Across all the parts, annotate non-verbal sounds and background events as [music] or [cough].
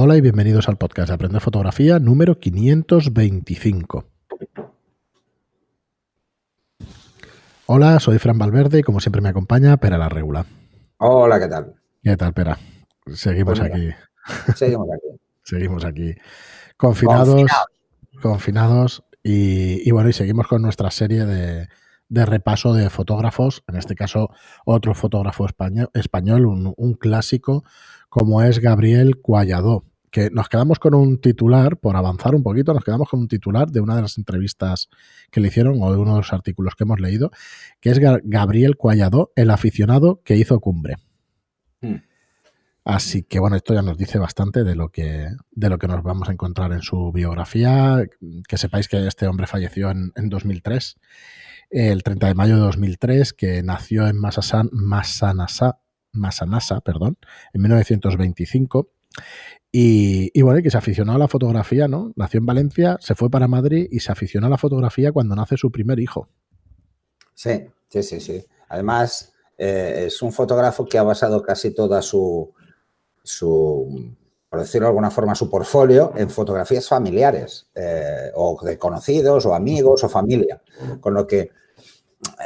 Hola y bienvenidos al podcast de Aprender Fotografía número 525. Hola, soy Fran Valverde y como siempre me acompaña Pera la Regula. Hola, ¿qué tal? ¿Qué tal, Pera? Seguimos Pues aquí. [laughs] Seguimos aquí. Seguimos aquí. Confinados. Confinados. y, y bueno, y seguimos con nuestra serie de, de repaso de fotógrafos, en este caso otro fotógrafo español, español un, un clásico como es Gabriel Cualladó, que nos quedamos con un titular, por avanzar un poquito, nos quedamos con un titular de una de las entrevistas que le hicieron o de uno de los artículos que hemos leído, que es Ga- Gabriel Cualladó, el aficionado que hizo cumbre. Hmm. Así que bueno, esto ya nos dice bastante de lo que, de lo que nos vamos a encontrar en su biografía. Que sepáis que este hombre falleció en, en 2003, el 30 de mayo de 2003, que nació en Masasan, Masanasa, Masanasa, perdón, en 1925. Y, bueno, que se aficionó a la fotografía, ¿no? Nació en Valencia, se fue para Madrid y se aficionó a la fotografía cuando nace su primer hijo. Sí, sí, sí, sí. Además, eh, es un fotógrafo que ha basado casi toda su, su, por decirlo de alguna forma, su portfolio en fotografías familiares, eh, o de conocidos, o amigos, o familia. Con lo que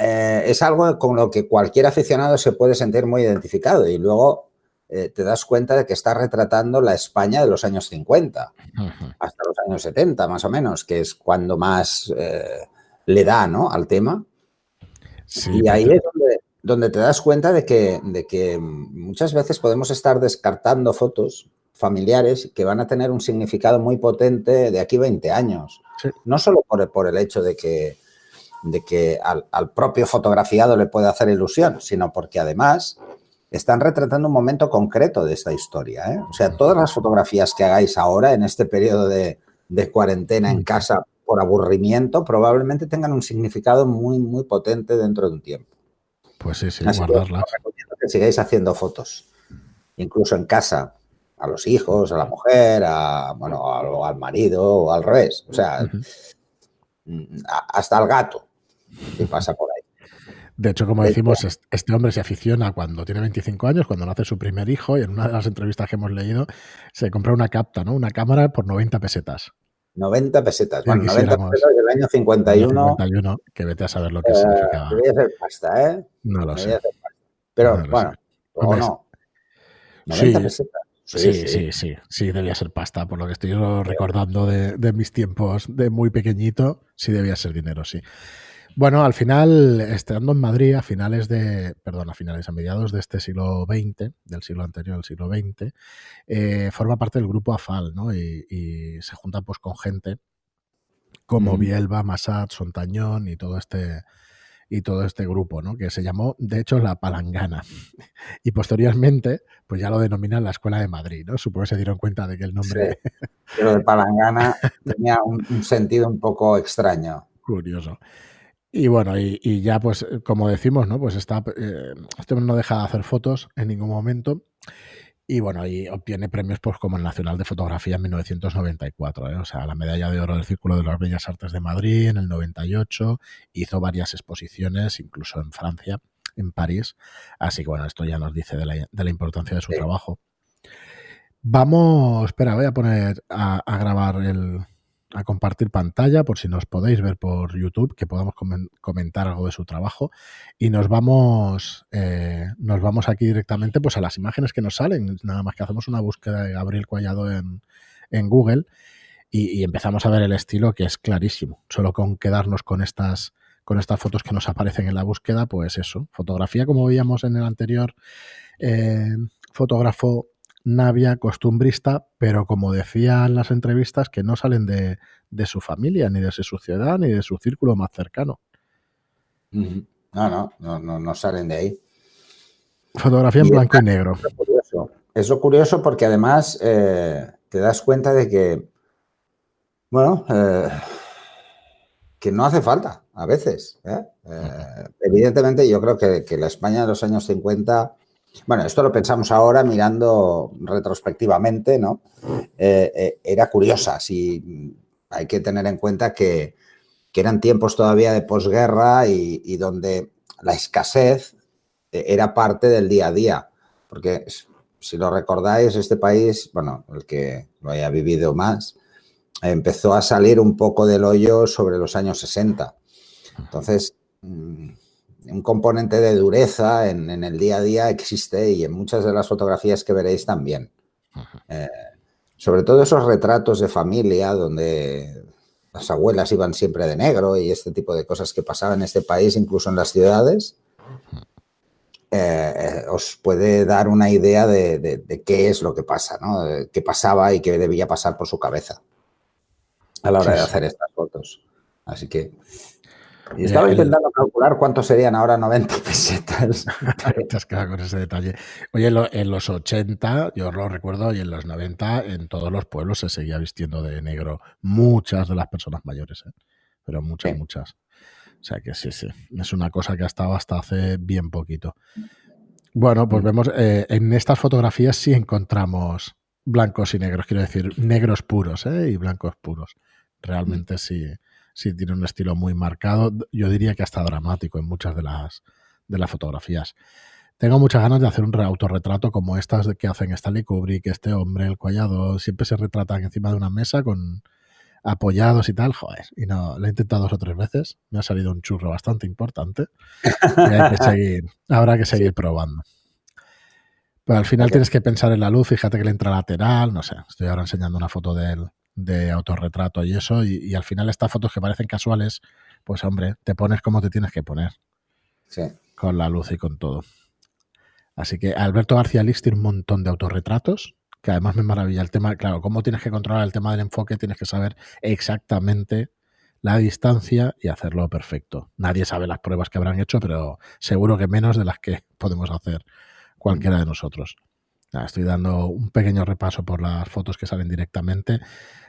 eh, es algo con lo que cualquier aficionado se puede sentir muy identificado. Y luego eh, te das cuenta de que está retratando la España de los años 50. hasta los años 70, más o menos, que es cuando más eh, le da ¿no? al tema. Sí, y ahí es donde, donde te das cuenta de que, de que muchas veces podemos estar descartando fotos familiares que van a tener un significado muy potente de aquí 20 años. Sí. No solo por, el- por el hecho de que, de que al, al propio fotografiado le puede hacer ilusión, sino porque además están retratando un momento concreto de esta historia. ¿eh? O sea, todas las fotografías que hagáis ahora en este periodo de, de cuarentena en casa por aburrimiento probablemente tengan un significado muy, muy potente dentro de un tiempo. Pues sí, sí, Así que guardarlas. os recomiendo que sigáis haciendo fotos, incluso en casa, a los hijos, a la mujer, a, bueno, al, marido o al revés. O sea, mm, hasta al gato, si pasa por ahí. De hecho, como Eh, decimos, es- este hombre se aficiona cuando tiene 25 años, cuando nace su primer hijo, y en una de las entrevistas que hemos leído, se compra una capta, ¿no? Una cámara por 90 pesetas. 90 pesetas. Bueno, 90 quisiéramos. pesetas del año 51. 51, que vete a saber lo que eh, significaba. debía ser pasta, ¿eh? No lo sé. Pero No lo bueno, sé. o no. 90 sí. pesetas. Sí, sí, sí, sí, debía ser pasta, por lo que estoy yo recordando de, de mis tiempos de muy pequeñito, sí debía ser dinero, sí. Bueno, al final, estando en Madrid, a finales de, perdón, a finales, a mediados de este siglo XX, del siglo anterior al siglo XX, eh, forma parte del grupo AFAL, ¿no? Y, y se junta pues con gente como Ujú. Bielba, Massat, Sontañón y todo este y todo este grupo, ¿no? Que se llamó, de hecho, la Palangana. [laughs] Y posteriormente, pues ya lo denominan la Escuela de Madrid, ¿no? Supongo que se dieron cuenta de que el nombre [laughs] Pero de palangana tenía un, un sentido un poco extraño. curioso. Y bueno, y, y ya pues, como decimos, ¿no? Pues está, eh, este hombre no deja de hacer fotos en ningún momento. Y bueno, y obtiene premios pues, como el Nacional de Fotografía en 1994, ¿eh? o sea, la medalla de oro del Círculo de las Bellas Artes de Madrid en el 98, hizo varias exposiciones, incluso en Francia, en París. Así que bueno, esto ya nos dice de la, de la importancia de su Sí. trabajo. Vamos, espera, voy a poner a, a grabar el, a compartir pantalla por si nos podéis ver por YouTube, que podamos comen- comentar algo de su trabajo. Y nos vamos, eh, nos vamos aquí directamente pues, a las imágenes que nos salen. Nada más que hacemos una búsqueda de Gabriel Collado en, en Google y, y empezamos a ver el estilo que es clarísimo. Solo con quedarnos con estas, con estas fotos que nos aparecen en la búsqueda, pues eso. Fotografía, como veíamos en el anterior eh, fotógrafo Navia, costumbrista, pero como decían las entrevistas, que no salen de, de su familia, ni de su sociedad, ni de su círculo más cercano. No, no, no, no, no salen de ahí. Fotografía en Y blanco y negro. Es curioso. Es lo curioso porque además eh, te das cuenta de que, bueno, eh, que no hace falta a veces. ¿eh? Eh, evidentemente yo creo que, que la España de los años 50, bueno, esto lo pensamos ahora mirando retrospectivamente, ¿no? Eh, eh, era curiosa, si hay que tener en cuenta que, que eran tiempos todavía de posguerra y, y donde la escasez eh, era parte del día a día, porque si lo recordáis, este país, bueno, el que lo haya vivido más, empezó a salir un poco del hoyo sobre los años 60. Entonces, mm, un componente de dureza en, el día a día existe y en muchas de las fotografías que veréis también. Eh, sobre todo esos retratos de familia donde las abuelas iban siempre de negro y este tipo de cosas que pasaban en este país, incluso en las ciudades, eh, os puede dar una idea de, qué es lo que pasa, ¿no? qué pasaba y qué debía pasar por su cabeza a la hora de hacer estas fotos. Así que y estaba intentando calcular cuántos serían ahora 90 pesetas. [laughs] Te con ese detalle. Oye, en, los 80, yo lo recuerdo, y en los 90, en todos los pueblos se seguía vistiendo de negro. Muchas de las personas mayores, ¿eh? pero muchas, muchas. O sea que sí, sí. Es una cosa que ha estado hasta hace bien poquito. Bueno, pues mm. vemos, eh, en estas fotografías sí encontramos blancos y negros, quiero decir, negros puros ¿eh? y blancos puros. Realmente sí sí tiene un estilo muy marcado, yo diría que hasta dramático en muchas de las, de las fotografías. Tengo muchas ganas de hacer un autorretrato como estas que hacen Stanley Kubrick, este hombre, el collado, siempre se retratan encima de una mesa con apoyados y tal, joder, y no, lo he intentado dos o tres veces, me ha salido un churro bastante importante y hay que [laughs] seguir, habrá que seguir probando. Pero al final tienes que pensar en la luz, fíjate que le entra lateral, no sé, estoy ahora enseñando una foto de él de autorretrato y eso, y, al final estas fotos que parecen casuales, pues hombre, te pones como te tienes que poner. Sí. Con la luz y con todo. Así que Alberto García Lix tiene un montón de autorretratos, que además me maravilla el tema, claro, cómo tienes que controlar el tema del enfoque, tienes que saber exactamente la distancia y hacerlo perfecto. Nadie sabe las pruebas que habrán hecho, pero seguro que menos de las que [laughs] podemos hacer cualquiera de nosotros. Estoy dando un pequeño repaso por las fotos que salen directamente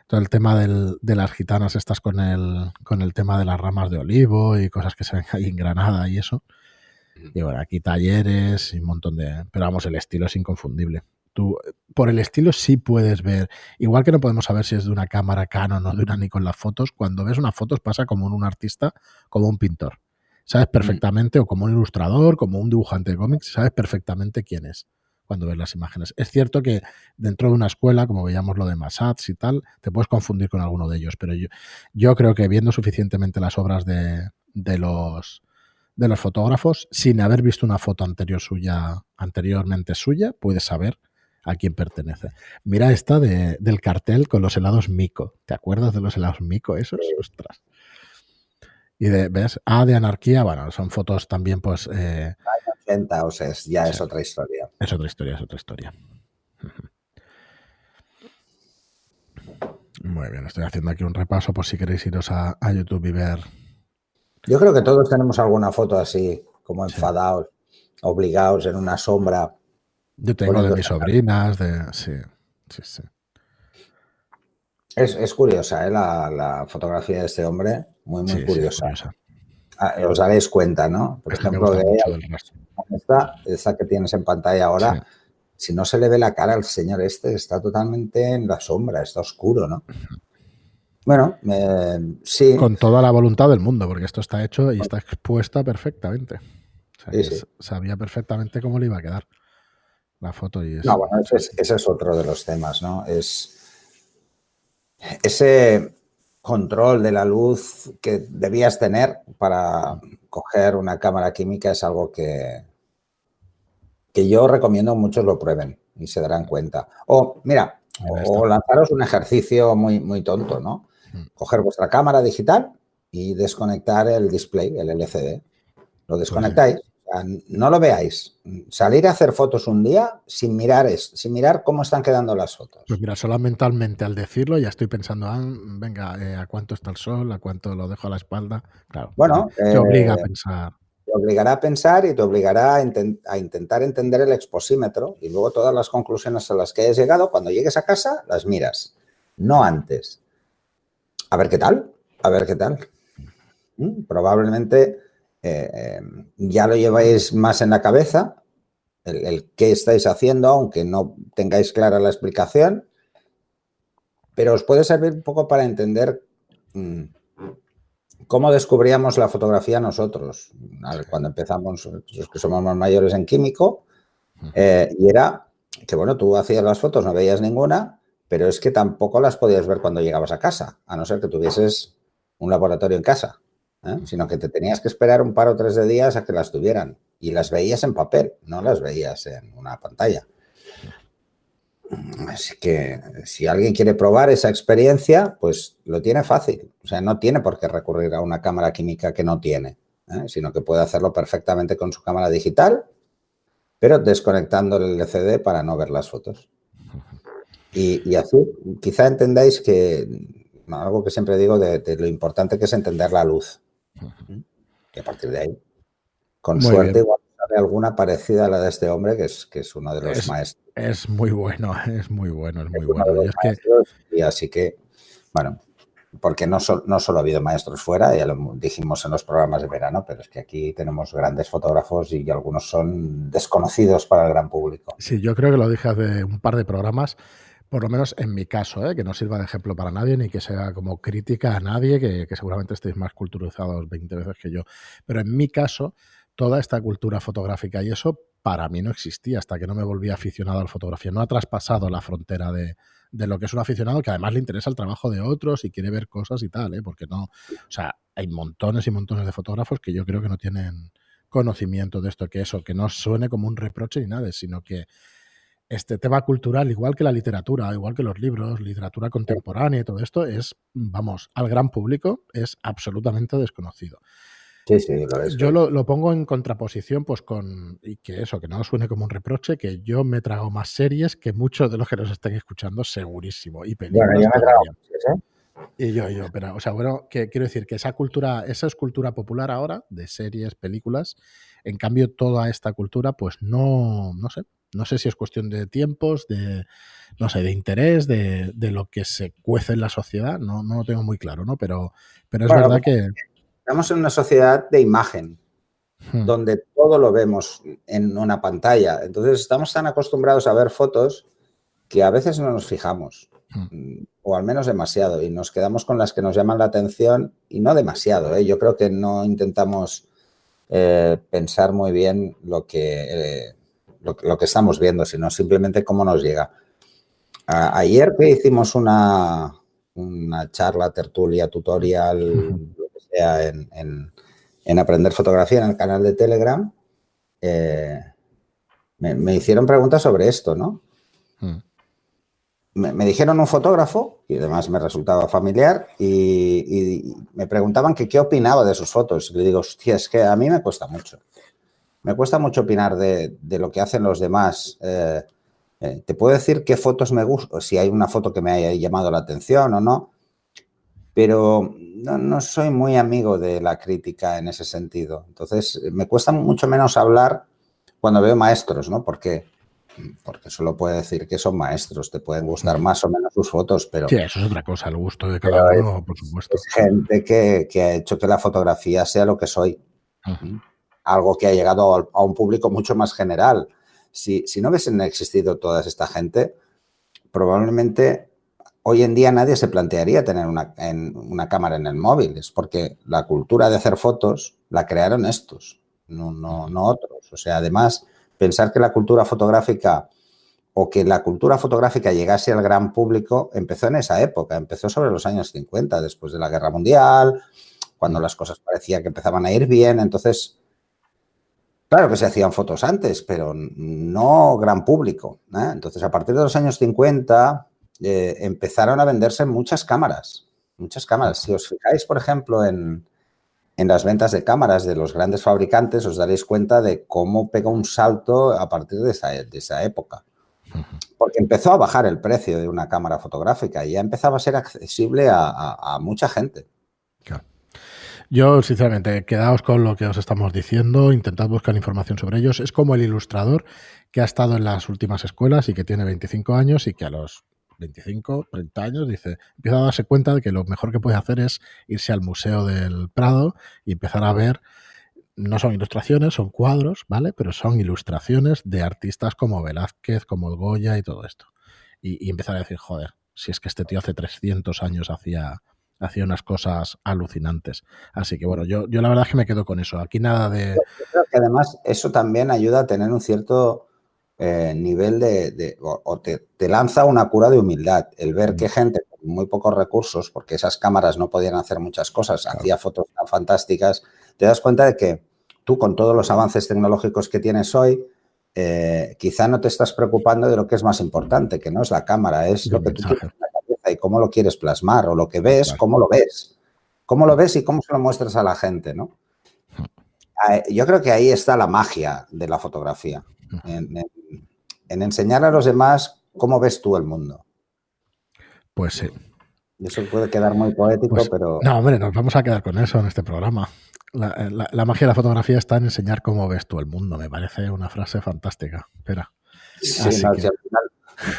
todo el tema de las gitanas estas con el, con el tema de las ramas de olivo y cosas que se ven ahí en Granada y eso. Y bueno, aquí talleres y un montón de... Pero vamos, el estilo es inconfundible. Tú, por el estilo sí puedes ver, igual que no podemos saber si es de una cámara Canon o de una Nikon las fotos, cuando ves unas fotos pasa como un artista, como un pintor. Sabes perfectamente, o como un ilustrador, como un dibujante de cómics, sabes perfectamente quién es cuando ves las imágenes. Es cierto que dentro de una escuela, como veíamos lo de Massats y tal, te puedes confundir con alguno de ellos, pero yo, yo creo que viendo suficientemente las obras de, de, los de los fotógrafos, sin haber visto una foto anterior suya, anteriormente suya, puedes saber a quién pertenece. Mira esta de, del cartel con los helados Mico. ¿Te acuerdas de los helados Mico esos? Ostras. Y de, ¿ves? A de anarquía, bueno, son fotos también, pues. Eh, 80, o sea, ya es otra historia. Es otra historia, es otra historia. Muy bien, estoy haciendo aquí un repaso por si queréis iros a, YouTube y ver. Yo creo que todos tenemos alguna foto así, como enfadados, obligados en una sombra. Yo tengo de mis sobrinas, de. Sí, sí, sí. Es, curiosa ¿eh? la, fotografía de este hombre, muy, muy curiosa. Os daréis cuenta, ¿no? Por ejemplo, de esta, esta, que tienes en pantalla ahora, si no se le ve la cara al señor este, está totalmente en la sombra, está oscuro, ¿no? Bueno, sí. Con toda la voluntad del mundo, porque esto está hecho y está expuesta perfectamente. Sabía perfectamente cómo le iba a quedar la foto. Y No, bueno, ese es otro de los temas, ¿no? Es ese control de la luz que debías tener para coger una cámara química es algo que, que yo recomiendo muchos lo prueben y se darán cuenta. O, mira, o lanzaros un ejercicio muy, muy tonto, ¿no? Mm. Coger vuestra cámara digital y desconectar el display, el LCD. Lo desconectáis no lo veáis. Salir a hacer fotos un día sin mirar, es, sin mirar cómo están quedando las fotos. Pues mira, solo mentalmente al decirlo ya estoy pensando, ah, venga, eh, ¿a cuánto está el sol? ¿A cuánto lo dejo a la espalda? Claro. Bueno, te obliga a eh, pensar. Te obligará a pensar y te obligará a, a, intentar entender el exposímetro y luego todas las conclusiones a las que hayas llegado, cuando llegues a casa, las miras. No antes. A ver qué tal, a ver qué tal. Mm, probablemente eh, ya lo lleváis más en la cabeza, el, qué estáis haciendo, aunque no tengáis clara la explicación, pero os puede servir un poco para entender mm, cómo descubríamos la fotografía nosotros, cuando empezamos, los que somos más mayores en químico, eh, y era que bueno, tú hacías las fotos, no veías ninguna, pero es que tampoco las podías ver cuando llegabas a casa, a no ser que tuvieses un laboratorio en casa, ¿eh? sino que te tenías que esperar un par o tres de días a que las tuvieran y las veías en papel, no las veías en una pantalla. Así que si alguien quiere probar esa experiencia, pues lo tiene fácil. O sea, no tiene por qué recurrir a una cámara química que no tiene, ¿eh? sino que puede hacerlo perfectamente con su cámara digital, pero desconectando el LCD para no ver las fotos. Y, así, quizá entendáis que algo que siempre digo de, lo importante que es entender la luz. Y a partir de ahí, con suerte, igual alguna parecida a la de este hombre, que es, que es uno de los maestros. [laughs] Es muy bueno, es muy bueno, es muy bueno. Y, así que, bueno, porque no, no solo ha habido maestros fuera, ya lo dijimos en los programas de verano, pero es que aquí tenemos grandes fotógrafos y algunos son desconocidos para el gran público. Sí, yo creo que lo dije hace un par de programas, por lo menos en mi caso, ¿eh? que no sirva de ejemplo para nadie ni que sea como crítica a nadie, que, seguramente estéis más culturizados 20 veces que yo, pero en mi caso toda esta cultura fotográfica y eso para mí no existía hasta que no me volví aficionado a la fotografía. No ha traspasado la frontera de, lo que es un aficionado que además le interesa el trabajo de otros y quiere ver cosas y tal, ¿eh? porque no, o sea, hay montones y montones de fotógrafos que yo creo que no tienen conocimiento de esto, que eso, que no suene como un reproche ni nada, sino que este tema cultural, igual que la literatura, igual que los libros, literatura contemporánea y todo esto, es, vamos, al gran público es absolutamente desconocido. Sí, sí, Yo lo, pongo en contraposición, pues con, y que eso, que no suene como un reproche, que yo me trago más series que muchos de los que nos estén escuchando, segurísimo. Y películas. Bueno, yo me Y yo, yo, pero, o sea, bueno, que quiero decir que esa cultura, esa es cultura popular ahora, de series, películas. En cambio, toda esta cultura, pues no, no sé, no sé si es cuestión de tiempos, de, no sé, de interés, de, de lo que se cuece en la sociedad, no, no lo tengo muy claro, ¿no? Pero, pero es verdad que Estamos en una sociedad de imagen, hmm. donde todo lo vemos en una pantalla. Entonces estamos tan acostumbrados a ver fotos que a veces no nos fijamos, hmm. o al menos demasiado, y nos quedamos con las que nos llaman la atención y no demasiado. ¿eh? Yo creo que no intentamos eh, pensar muy bien lo que, eh, lo, que estamos viendo, sino simplemente cómo nos llega. ayer que hicimos una, una charla, tertulia, tutorial, hmm en, aprender fotografía en el canal de Telegram, eh, me, hicieron preguntas sobre esto, ¿no? Hmm. Me, dijeron un fotógrafo, y además me resultaba familiar, y, me preguntaban que qué opinaba de sus fotos. Y le digo, hostia, es que a mí me cuesta mucho. Me cuesta mucho opinar de, lo que hacen los demás. Eh, eh, te puedo decir qué fotos me gustan, si hay una foto que me haya llamado la atención o no, pero no, soy muy amigo de la crítica en ese sentido. Entonces, me cuesta mucho menos hablar cuando veo maestros, ¿no? Porque, porque solo puedo decir que son maestros, te pueden gustar más o menos sus fotos, pero... Sí, eso es otra cosa, el gusto de cada uno, por supuesto. Es gente que, ha hecho que la fotografía sea lo que soy. Algo que ha llegado a un público mucho más general. Si, si no hubiesen existido toda esta gente, probablemente hoy en día nadie se plantearía tener una, una, cámara en el móvil, es porque la cultura de hacer fotos la crearon estos, no, no, no otros. O sea, además, pensar que la cultura fotográfica o que la cultura fotográfica llegase al gran público empezó en esa época, empezó sobre los años 50, después de la Guerra Mundial, cuando las cosas parecían que empezaban a ir bien, entonces... Claro que se hacían fotos antes, pero no gran público. ¿eh? Entonces, a partir de los años 50, eh, empezaron a venderse muchas cámaras. Muchas cámaras. Si os fijáis, por ejemplo, en, las ventas de cámaras de los grandes fabricantes, os daréis cuenta de cómo pega un salto a partir de esa, época. Porque empezó a bajar el precio de una cámara fotográfica y ya empezaba a ser accesible a, mucha gente. Yo, sinceramente, quedaos con lo que os estamos diciendo, intentad buscar información sobre ellos. Es como el ilustrador que ha estado en las últimas escuelas y que tiene 25 años y que a los 25, 30 años, dice, empieza a darse cuenta de que lo mejor que puede hacer es irse al Museo del Prado y empezar a ver, no son ilustraciones, son cuadros, ¿vale? Pero son ilustraciones de artistas como Velázquez, como Goya y todo esto. Y, empezar a decir, joder, si es que este tío hace 300 años hacía, hacía unas cosas alucinantes. Así que bueno, yo, yo la verdad es que me quedo con eso. Aquí nada de... Yo creo que además eso también ayuda a tener un cierto eh, nivel de, o, te, lanza una cura de humildad. El ver que gente con muy pocos recursos, porque esas cámaras no podían hacer muchas cosas, hacía fotos tan fantásticas, te das cuenta de que tú con todos los avances tecnológicos que tienes hoy, eh, quizá no te estás preocupando de lo que es más importante, que no es la cámara, es lo que tú tienes cómo lo quieres plasmar, o lo que ves, cómo lo ves. Cómo lo ves y cómo se lo muestras a la gente, ¿no? Yo creo que ahí está la magia de la fotografía, en, enseñar a los demás cómo ves tú el mundo. Pues sí. Eso puede quedar muy poético, pues, pero... No, hombre, nos vamos a quedar con eso en este programa. La, magia de la fotografía está en enseñar cómo ves tú el mundo. Me parece una frase fantástica. Espera.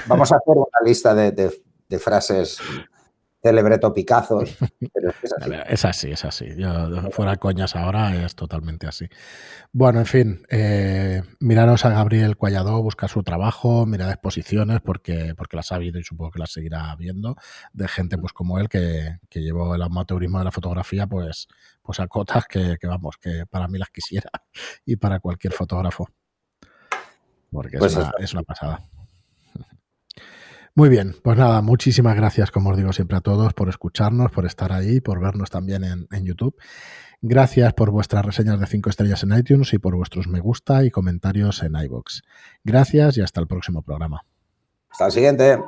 vamos a hacer una lista de, de frases celebreto Picasso. [laughs] es, así. es así, fuera coñas ahora es totalmente así. Bueno, en fin, eh, miraros a Gabriel Cualladó, buscar su trabajo, mirar exposiciones, porque, porque las ha habido y supongo que las seguirá viendo, de gente pues como él que, llevó el amateurismo de la fotografía pues, pues a cotas que, vamos, que para mí las quisiera [laughs] y para cualquier fotógrafo. Porque es, pues una, es una pasada. Muy bien, pues nada, muchísimas gracias, como os digo siempre a todos, por escucharnos, por estar ahí, por vernos también en, YouTube. Gracias por vuestras reseñas de 5 estrellas en iTunes y por vuestros me gusta y comentarios en iBox. Gracias y hasta el próximo programa. Hasta el siguiente.